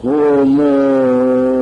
고모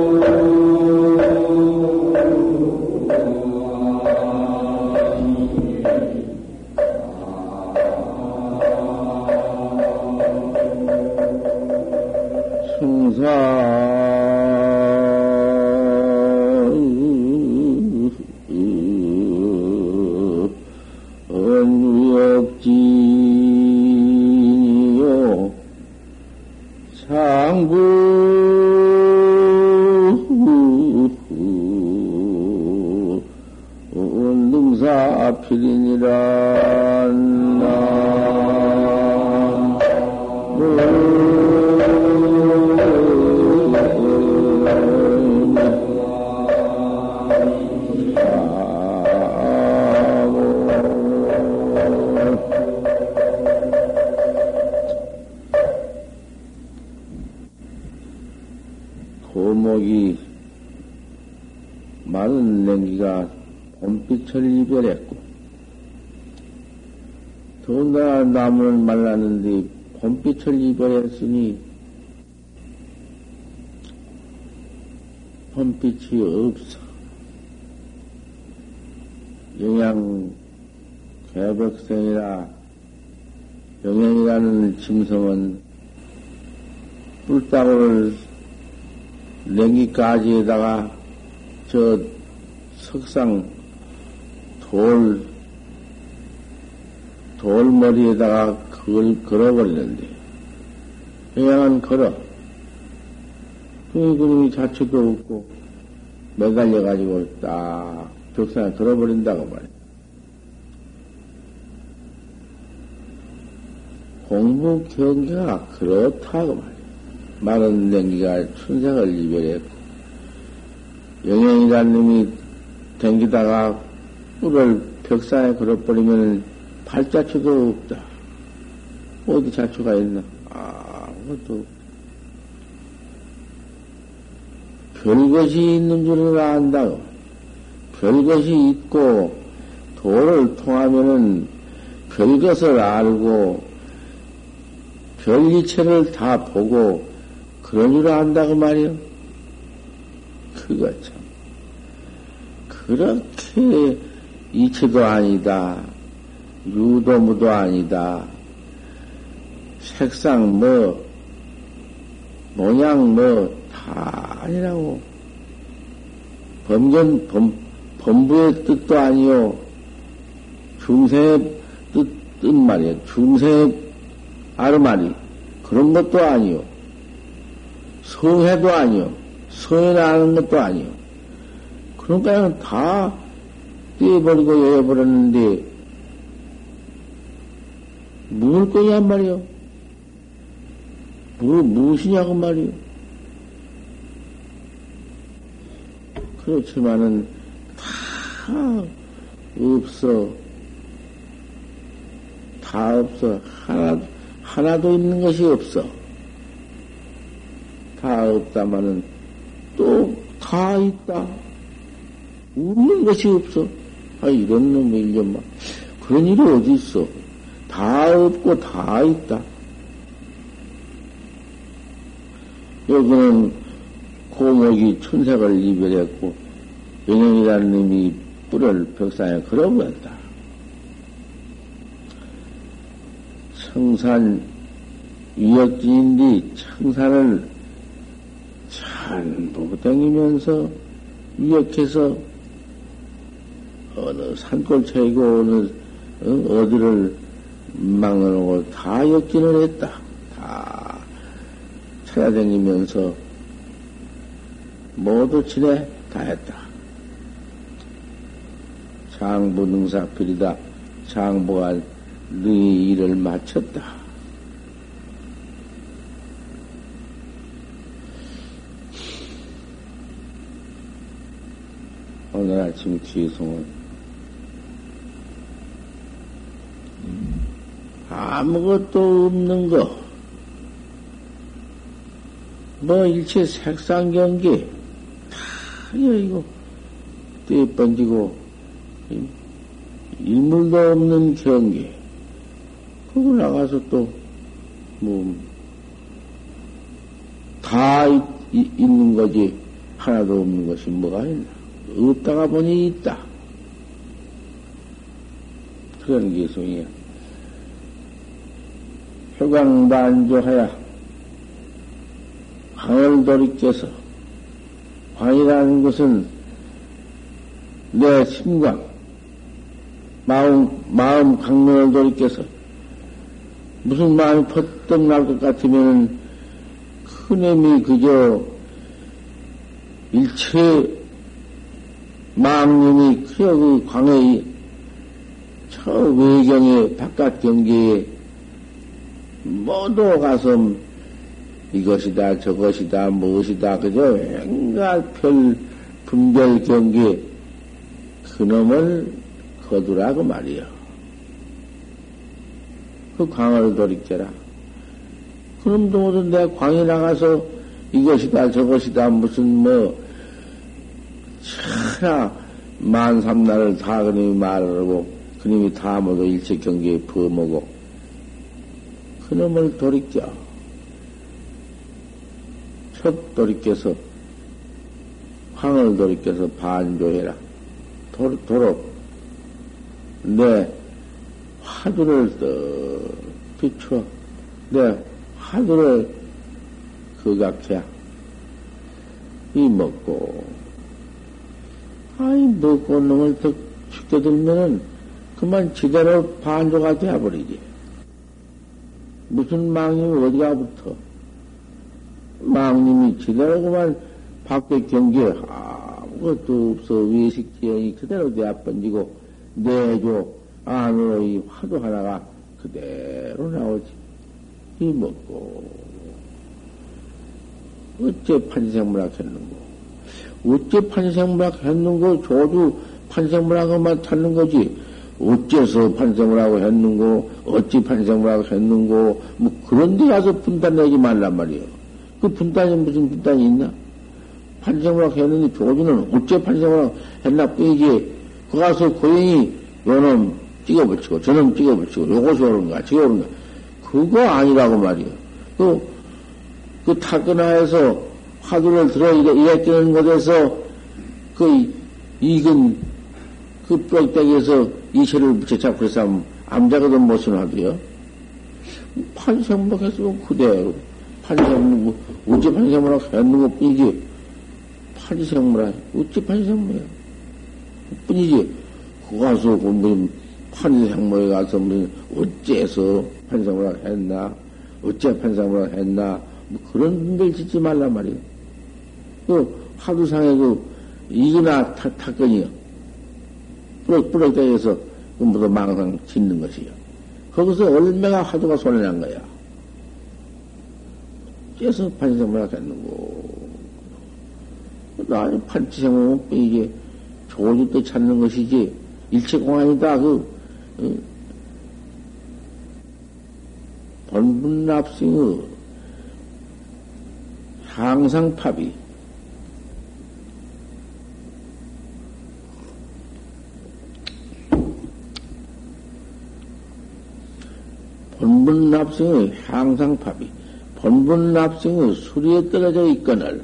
고목이 많은 냉기가 봄빛을 이별했고, 더군다나 나무는 말랐는데 봄빛을 이별했으니 봄빛이 없어. 영양 개백생이라 영양이라는 짐승은 뿔따구를 냉기까지에다가 저 석상 돌, 돌머리에다가 그걸 걸어버리는데, 그냥은 걸어. 그 그놈이 자초도 없고, 매달려가지고 딱 벽상에 걸어버린다고 말이야. 공부 경계가 그렇다고 말이야. 많은 냉기가 춘생을 이별했고, 영양이라는 놈이 댕기다가 뿔을 벽상에 걸어버리면 발자취도 없다. 어디 자취가 있나? 아무것도 별것이 있는 줄은 안다고. 별것이 있고, 도를 통하면은 별것을 알고, 별이체를 다 보고, 그런 줄 안다고 말이요. 그거 참. 그렇게 이체도 아니다. 유도무도 아니다. 색상 뭐, 모양 뭐, 다 아니라고. 범견, 범, 범부의 뜻도 아니요. 중생의 뜻, 뜻 말이야. 중생의 아르마리. 그런 것도 아니요. 성해도 아니요. 성해나는 것도 아니요. 그러니까 다 떼어버리고 여여버렸는데, 뭘 거냐 말이요. 뭐, 무엇이냐고 말이요. 그렇지만은, 다 없어. 다 없어. 하나, 하나도 있는 것이 없어. 다 없다마는 또 다 있다. 없는 것이 없어. 아, 이런 놈의 일념마. 그런 일이 어디 있어. 다 없고 다 있다. 여기는 고목이 천색을 이별했고, 영영이라는 놈이 뿔을 벽상에 걸어버렸다. 청산 위역지인데 청산을 전부 댕기면서 위역해서 어느 산골차이고 어느 어, 디를 막는 걸다 엮기는 했다. 다 찾아다니면서 모두 지내 다 했다. 장부 능사필이다. 장부가 네 일을 마쳤다. 오늘 아침 기송은 아무것도 없는 거. 뭐 일체 색상 경계 다 이거 떼 번지고 인물도 없는 경계 그거 나가서 또뭐 다 있는 거지 하나도 없는 것이 뭐가 있나? 없다가 보니 있다. 그런 게 소이야. 효광반조하야 광을 돌이켜서 광이라는 것은 내 심광, 마음, 마음 강론을 돌이켜서 무슨 마음이 퍼뜩 날 것 같으면은 그놈이 그저 일체 망님이 그저 그 광의 저 외경의 바깥 경계에 모두 가서 이것이다 저것이다 무엇이다 그저 왠가 별 분별 경계 그놈을 거두라고 말이요. 그 광을 돌이켜라. 그럼 도 내가 광에 나가서 이것이다 저것이다 무슨 뭐 차나 만삼날을 다 그님이 말을 하고 그님이 다 모두 일체 경계에 부어먹고 그놈을 돌이켜 첫 돌이켜서 황을 돌이켜서 반조해라 도, 도록 내 화두를 떡 비춰 내 하늘을 그각해야 이 먹고 아이 먹고 놈을 더 죽게 들면은 그만 지대로 반조가 되어버리지. 무슨 망님이 어디가 붙어? 망님이 지대로 그만 밖에 경계에 아무것도 없어. 외식지형이 그대로 되어 번지고 내조 안으로 이 화두 하나가 그대로 나오지. 이 먹고 어째 판생물학 했는고? 어째 판생물학 했는고? 조주 판생물학만 찾는 거지. 어째서 판생물하고 했는고? 어찌 판생물하고 했는고? 뭐 그런 데 가서 분단 내지 말란 말이에요 그 분단이 무슨 분단이 있나 판생물학 했는데 조주는 어째 판생물학 했나 뿐이지 그 가서 고양이 요놈 찍어붙이고 저놈 찍어붙이고 요것이 오른가 저거 오른가 그거 아니라고 말이요. 그, 그 타근하에서 화두를 들어 이랬되는 곳에서 그 익은 그 뼈대기에서 이체를 붙여 잡고 그래서 암자거든 못은 하도요. 판생목 했으면 그대로. 판생목, 어찌 판생목을 했는 것 뿐이지. 판생목라, 어찌 판생목이야. 뿐이지. 그 가서 뭐, 판생목에 가서 뭐, 어째서 판상을 했나? 어째 판상을 했나? 뭐 그런 분들 짓지 말란 말이에요. 그 하두상에 그 이거나 타, 탔건이요. 뿌럭, 뿌럭대에서 그 모두 망상 짓는 것이요. 거기서 얼마나 화두가 손해난 거야. 그래서 판상을 했는고. 나는 판치생은 이게 조주 때 찾는 것이지 일체공안이다. 그, 어, 본분납승의 항상 팝이 본분납승의 항상 팝이 본분 납승의 수리에 떨어져 있거늘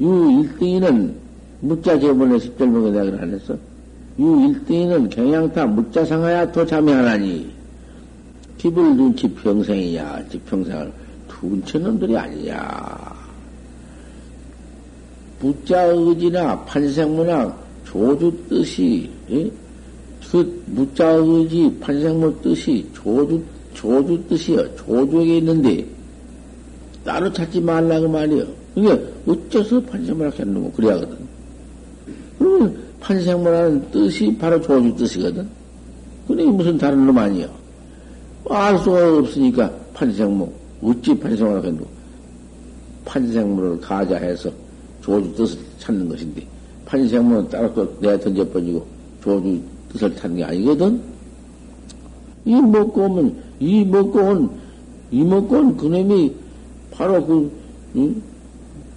유 1등이는 무자 제본에 10절명에 내가 안 했어. 유 1등이는 경양타 무자 상하야 도참여하나니 집을 눈치 평생이야. 지평생을 둔치 놈들이 아니냐. 부자 의지나 판생문학 조주 뜻이, 예? 그 무자 의지 판생문 뜻이 조주, 조주 뜻이요. 조주에게 있는데, 따로 찾지 말라고 말이요. 이게 어째서 판생문학 했는고 그래야거든. 그러면 판생문학은 뜻이 바로 조주 뜻이거든. 그게 무슨 다른 놈 아니요. 알 수가 없으니까 판생무, 어찌 판생을 하겠노? 판생무를 가자해서 조주 뜻을 찾는 것인데, 판생문 따로 또 내가 던져버리고 조주 뜻을 타는 게 아니거든? 이 먹고 오면, 이 먹고 온, 이 먹고 온 그놈이 바로 그, 응?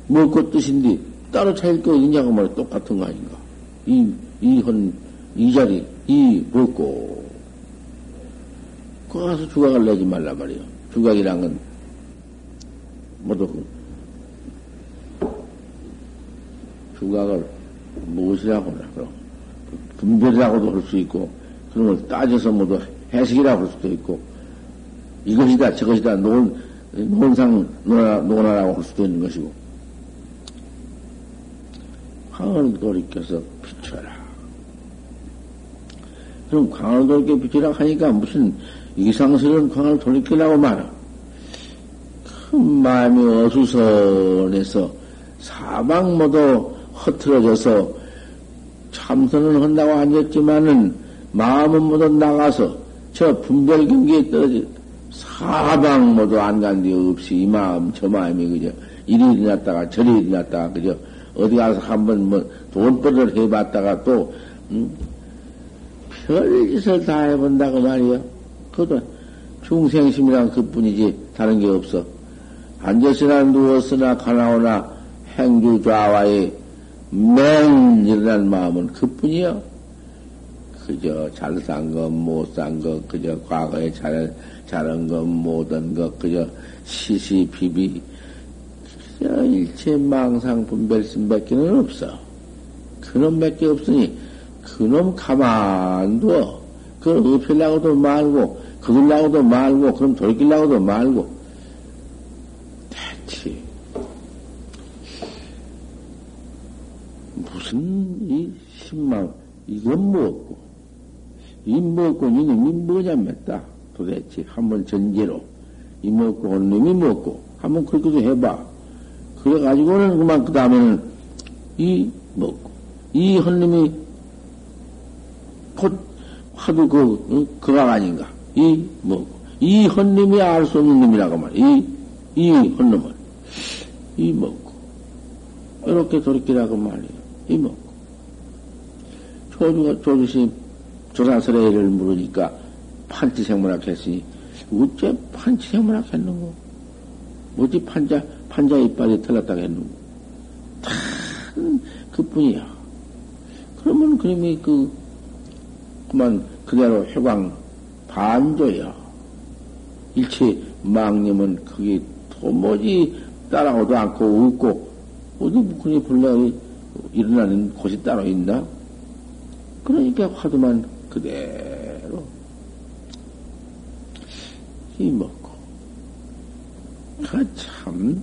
먹고 뜻인데 따로 차일 거 있냐고 말해 똑같은 거 아닌가? 이, 이 헌, 이 자리, 이 먹고. 그 가서 주각을 내지 말라 말이요. 주각이란 건 모두 그 주각을 무엇이라고 하나, 그럼. 분별이라고도 할 수 있고, 그런 걸 따져서 모두 해석이라고 할 수도 있고, 이것이다, 저것이다, 논, 논하, 논하라고 할 수도 있는 것이고, 광을 돌이켜서 비춰라. 그럼 광을 돌이켜 비춰라 하니까 무슨 이상스러운 광을 돌이키라고 말아. 큰 마음이 어수선해서 사방 모두 허틀어져서 참선을 한다고 앉았지만은 마음은 모두 나가서 저 분별 경기에 떨어져 사방 모두 안간데 없이 이 마음 저 마음이 그저 이리 일어났다가 저리 일어났다가 그저 어디 가서 한번 뭐 돈벌이를 해봤다가 또 음, 별짓을 다 해본다고 말이야. 그것도 중생심이란 그뿐이지 다른 게 없어. 앉았으나 누웠으나 가나오나 행주 좌와의 맹일어난 마음은 그뿐이야. 그저 잘 산 것, 못 산 것, 그저 과거에 잘, 잘한 것, 못한 것, 그저 시시 비비, 그저 일체 망상 분별심 밖에는 없어. 그놈 밖에 없으니, 그놈 가만둬. 그걸 엎으려고도 말고, 그걸라고도 말고, 그럼 돌리려고도 말고. 대체, 무슨 이 신망, 이건 뭐고, 이 먹고 이놈이 뭐냐 맸다. 도대체 한번 전제로 이 먹고 온 놈이 먹고 한번 그렇게도 해봐. 그래가지고는 그만 그 다음에는 이 먹고 이 헌님이 곧 화두 그 그가 아닌가 이 먹고 이 헌님이 알 수 없는 놈이라고 말이야. 이이 헌놈은 이 먹고 이렇게 돌이키라고 말이야. 이 먹고 조주가 조주심 조사설의를 물으니까 판치생문학 했으니 어째 판치생문학 했는고? 어찌 판자 판자 이빨이 털렸다고 했는고? 다 그뿐이야. 그러면 그놈이 그 그만 그대로 회광 반조야. 일체 망님은 그게 도무지 따라오도 않고 웃고 어디 그니 불러 일어나는 곳이 따로 있나? 그러니까 화두만 그대로 이먹고 그 참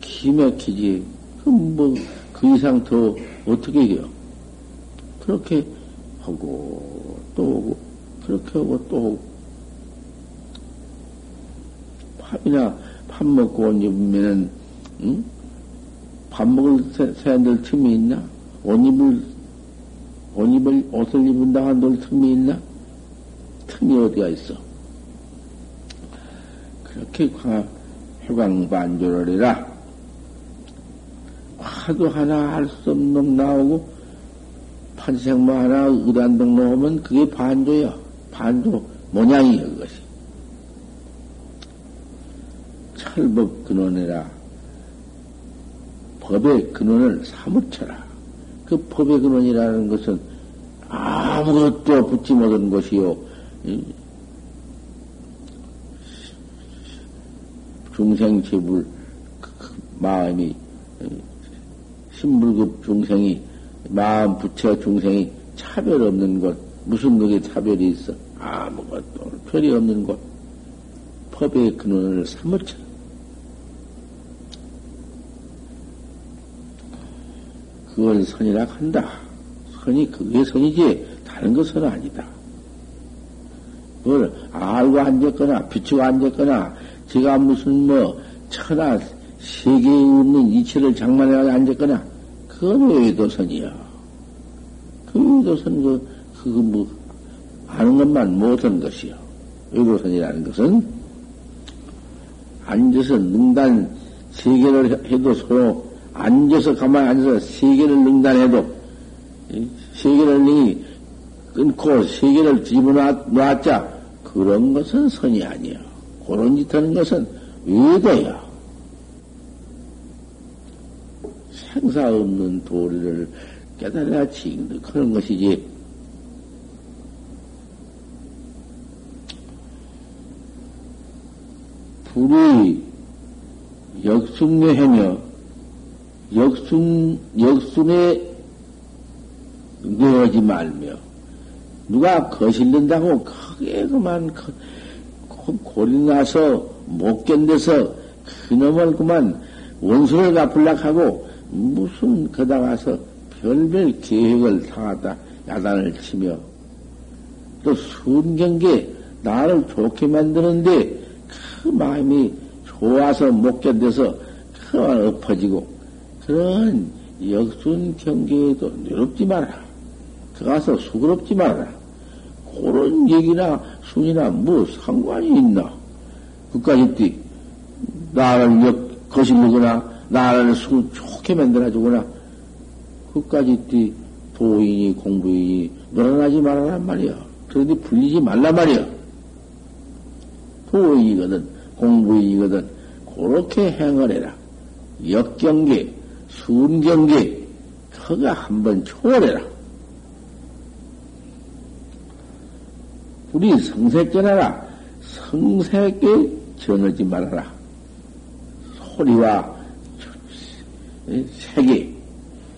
기막히지 그 뭐 그 이상 더 어떻게 해요 그렇게 하고 또 오고 그렇게 하고 또 오고 밥이나 밥 먹고 온 입으면은 응? 밥 먹을 새안들 틈이 있나? 옷 입을 옷 입을, 옷을 입은다 한돌 틈이 있나? 틈이 어디가 있어? 그렇게 회광반조를 해라. 화도 하나 할수 없는 놈 나오고, 판생모 하나 의단동 나오면 그게 반조야. 반조 모양이야, 그것이. 철법 근원해라. 법의 근원을 사무쳐라. 그 법의 근원이라는 것은 아무것도 붙지 못한 것이요. 중생 제불 그, 그 마음이 신불급 중생이 마음 부처 중생이 차별 없는 것 무슨 그게 차별이 있어 아무것도 별이 없는 것 법의 근원을 삼무쳐 그걸 선이라 한다. 선이 그게 선이지 다른 것은 아니다. 그걸 알고 앉았거나 비추고 앉았거나 제가 무슨 뭐 천하 세계에 없는 이치를 장만해서 앉았거나 그건 외도선이야. 그 외도선 그 그거 뭐 아는 것만 못한 것이요. 외도선이라는 것은 앉아서 능단 세계를 해도 소용 앉아서 가만히 앉아서 세계를 능단해도 세계를 끊고 세계를 집어놨자 그런 것은 선이 아니야. 그런 짓 하는 것은 외도야. 생사 없는 도리를 깨달아 지그득하는 것이지. 불이 역순례하며 역순 역순에 내어지 말며 누가 거실른다고 크게 그만 골이 나서 못 견뎌서 그놈을 그만 원수를 갚으려고 무슨 거다 가서 별별 계획을 당하다 야단을 치며 또 순경계 나를 좋게 만드는데 그 마음이 좋아서 못 견뎌서 그만 엎어지고 그런 역순 경계에도 어렵지 마라. 그 가서 수그럽지 마라. 그런 얘기나 순이나 뭐 상관이 있나? 그까지 띠 나를 역 거실르거나 나를 수 좋게 만들어주거나 그까지 띠 도인이 공부인이 늘어나지 말아란 말이야. 그런데 불리지 말란 말이야. 도인이거든 공부인이거든 그렇게 행을 해라. 역경계, 순경계, 그가 한번 초월해라. 우리 성색전하라. 성색에 전하지 말아라. 소리와 색이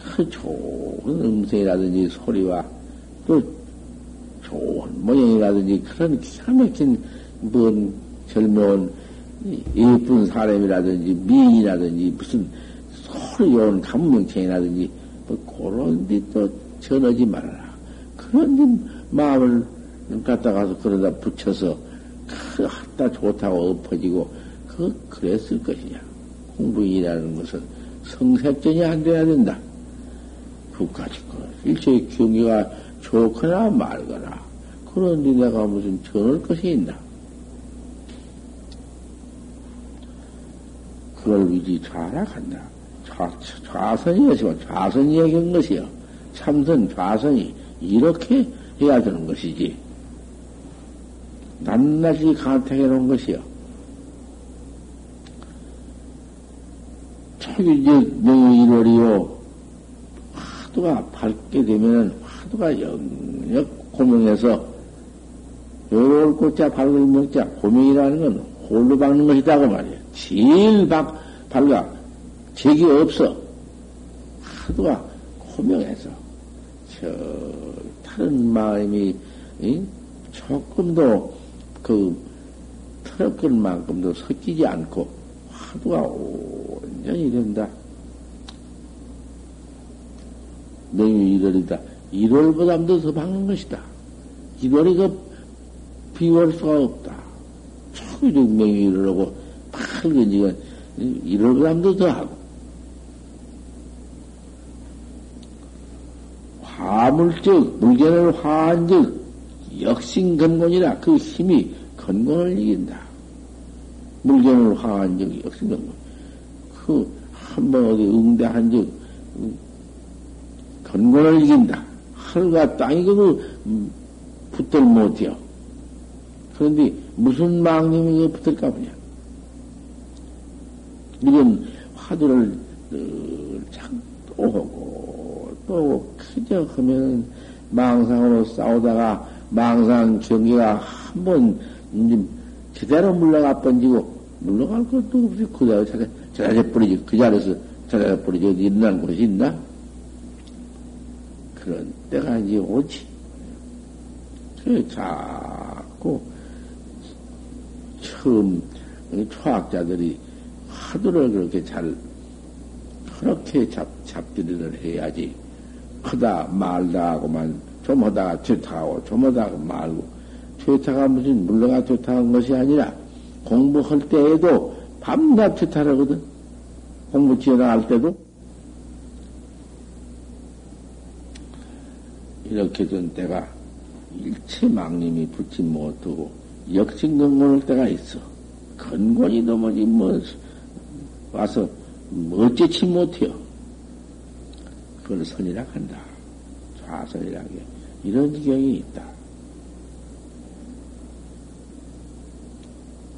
그 좋은 음색이라든지 소리와 또 좋은 모양이라든지 그런 기가 막힌 뭔 젊은 예쁜 사람이라든지 미인이라든지 무슨 소리 좋은 감명체이라든지 뭐 그런 데또 전하지 말아라. 그런 데 마음을 갖다 가서 그러다 붙여서 그 하다 좋다고 엎어지고 그 그랬을 것이냐. 공부인이라는 것은 성색전이 안 돼야 된다. 그까지 그 일체의 경기가 좋거나 말거나 그런데 내가 무슨 전할 것이 있나? 그걸 위지 좌락한다. 좌, 좌선이었지만 좌선이 얘기한 것이요. 참선 좌선이 이렇게 해야 되는 것이지. 낱낱이 간택해 놓은 것이요. 저기 이제 명일월이요. 화두가 밝게 되면은 화두가 영역 고명해서 요럴 꽃자 밝을 명자 고명이라는 건 홀로 박는 것이다 고 말이야. 제일 박, 밝아. 적이 없어. 화두가 고명해서 저 다른 마음이 이? 조금도 그 트럭근 만큼도 섞이지 않고 화두가 온전히 된다. 명유 일월이다. 일월보다도 더 박는 것이다. 일월이 그 비월 수가 없다. 초기적 명유 일월하고 밝은 지가 일월보다도 더 하고. 화물적, 물견을 화한적, 역신건곤이라 그 힘이 건곤을 이긴다. 물견을 화한 적이 역신건곤. 그한 번 어디 응대한 적 건곤을 이긴다. 하늘과 땅이 그 붙들 못해요. 그런데 무슨 망님이 그 붙을까 보냐. 이건 화두를 참또 하고 또 그저 하면 망상으로 싸우다가 망상 경계가 한 번 제대로 물러가 번지고 물러갈 것도 없이 그 자리에 찾아, 찾아져 버리지. 그 자리에서 찾아져 버리지. 어디 일어난 곳이 있나? 그런 때가 이제 오지. 그 자꾸 처음 초학자들이 하도를 그렇게 잘 그렇게 잡, 잡기를 해야지. 크다 말다 하고만 좀 하다가 퇴타하고 좀 하다가 말고 퇴타가 무슨 물러가 퇴타한 것이 아니라 공부할 때에도 밤낮 퇴타하거든. 공부 지어나갈 때도 이렇게 된 때가 일체 망님이 붙지 못하고 역진건곤할 때가 있어. 건곤이 넘어지 뭐 와서 어찌치 못해요. 그걸 선이라 한다. 좌선이라게 이런 지경이 있다.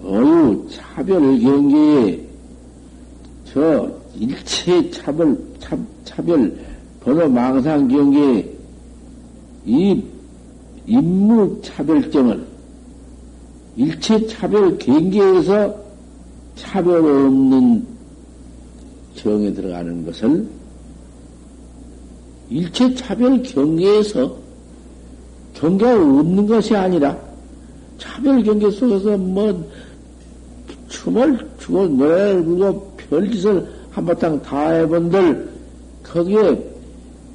어유 차별 경계에 저 일체 차별 차, 차별 번호 망상 경계에 이 인무 차별점을 일체 차별 경계에서 차별 없는 정에 들어가는 것을 일체 차별 경계에서 경계가 없는 것이 아니라 차별 경계 속에서 뭐 춤을 추고 노래를 부르고 별짓을 한바탕 다 해본들 거기에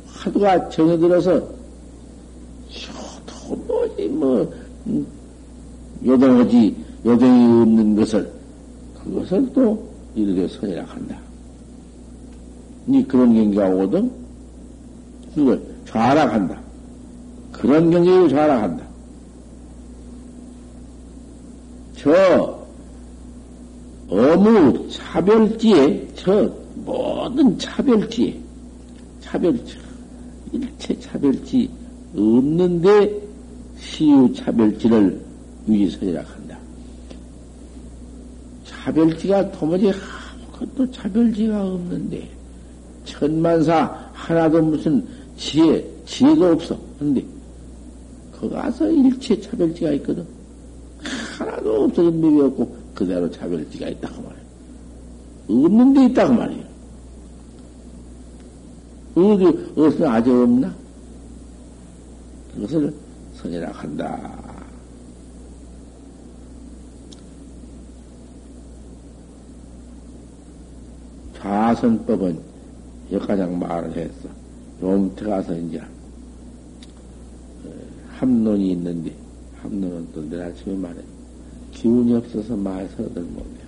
화두가 정해 들어서 도무지 뭐 음, 요동하지 요동이 없는 것을 그것을 또 이렇게 선이라 한다. 니 그런 경계가 오거든 그걸 좌락한다. 그런 경계를 좌락한다. 저 어무 차별지에 저 모든 차별지에 차별지 일체 차별지 없는데 시유 차별지를 위선이라 한다. 차별지가 도무지 아무것도 차별지가 없는데 천만사 하나도 무슨 지혜 지혜가 없어. 근데 거 가서 일체 차별지가 있거든. 하나도 없어진 법이 없고 그대로 차별지가 있다고 말이야. 없는 데 있다고 말이야. 어디, 어디서 아직 없나? 그것을 선이라 한다. 좌선법은 여가장 말을 했어. 용태 가서 이제 함론이 있는데 함론은 또 내일 아침에 말해. 기운이 없어서 말서들 못해.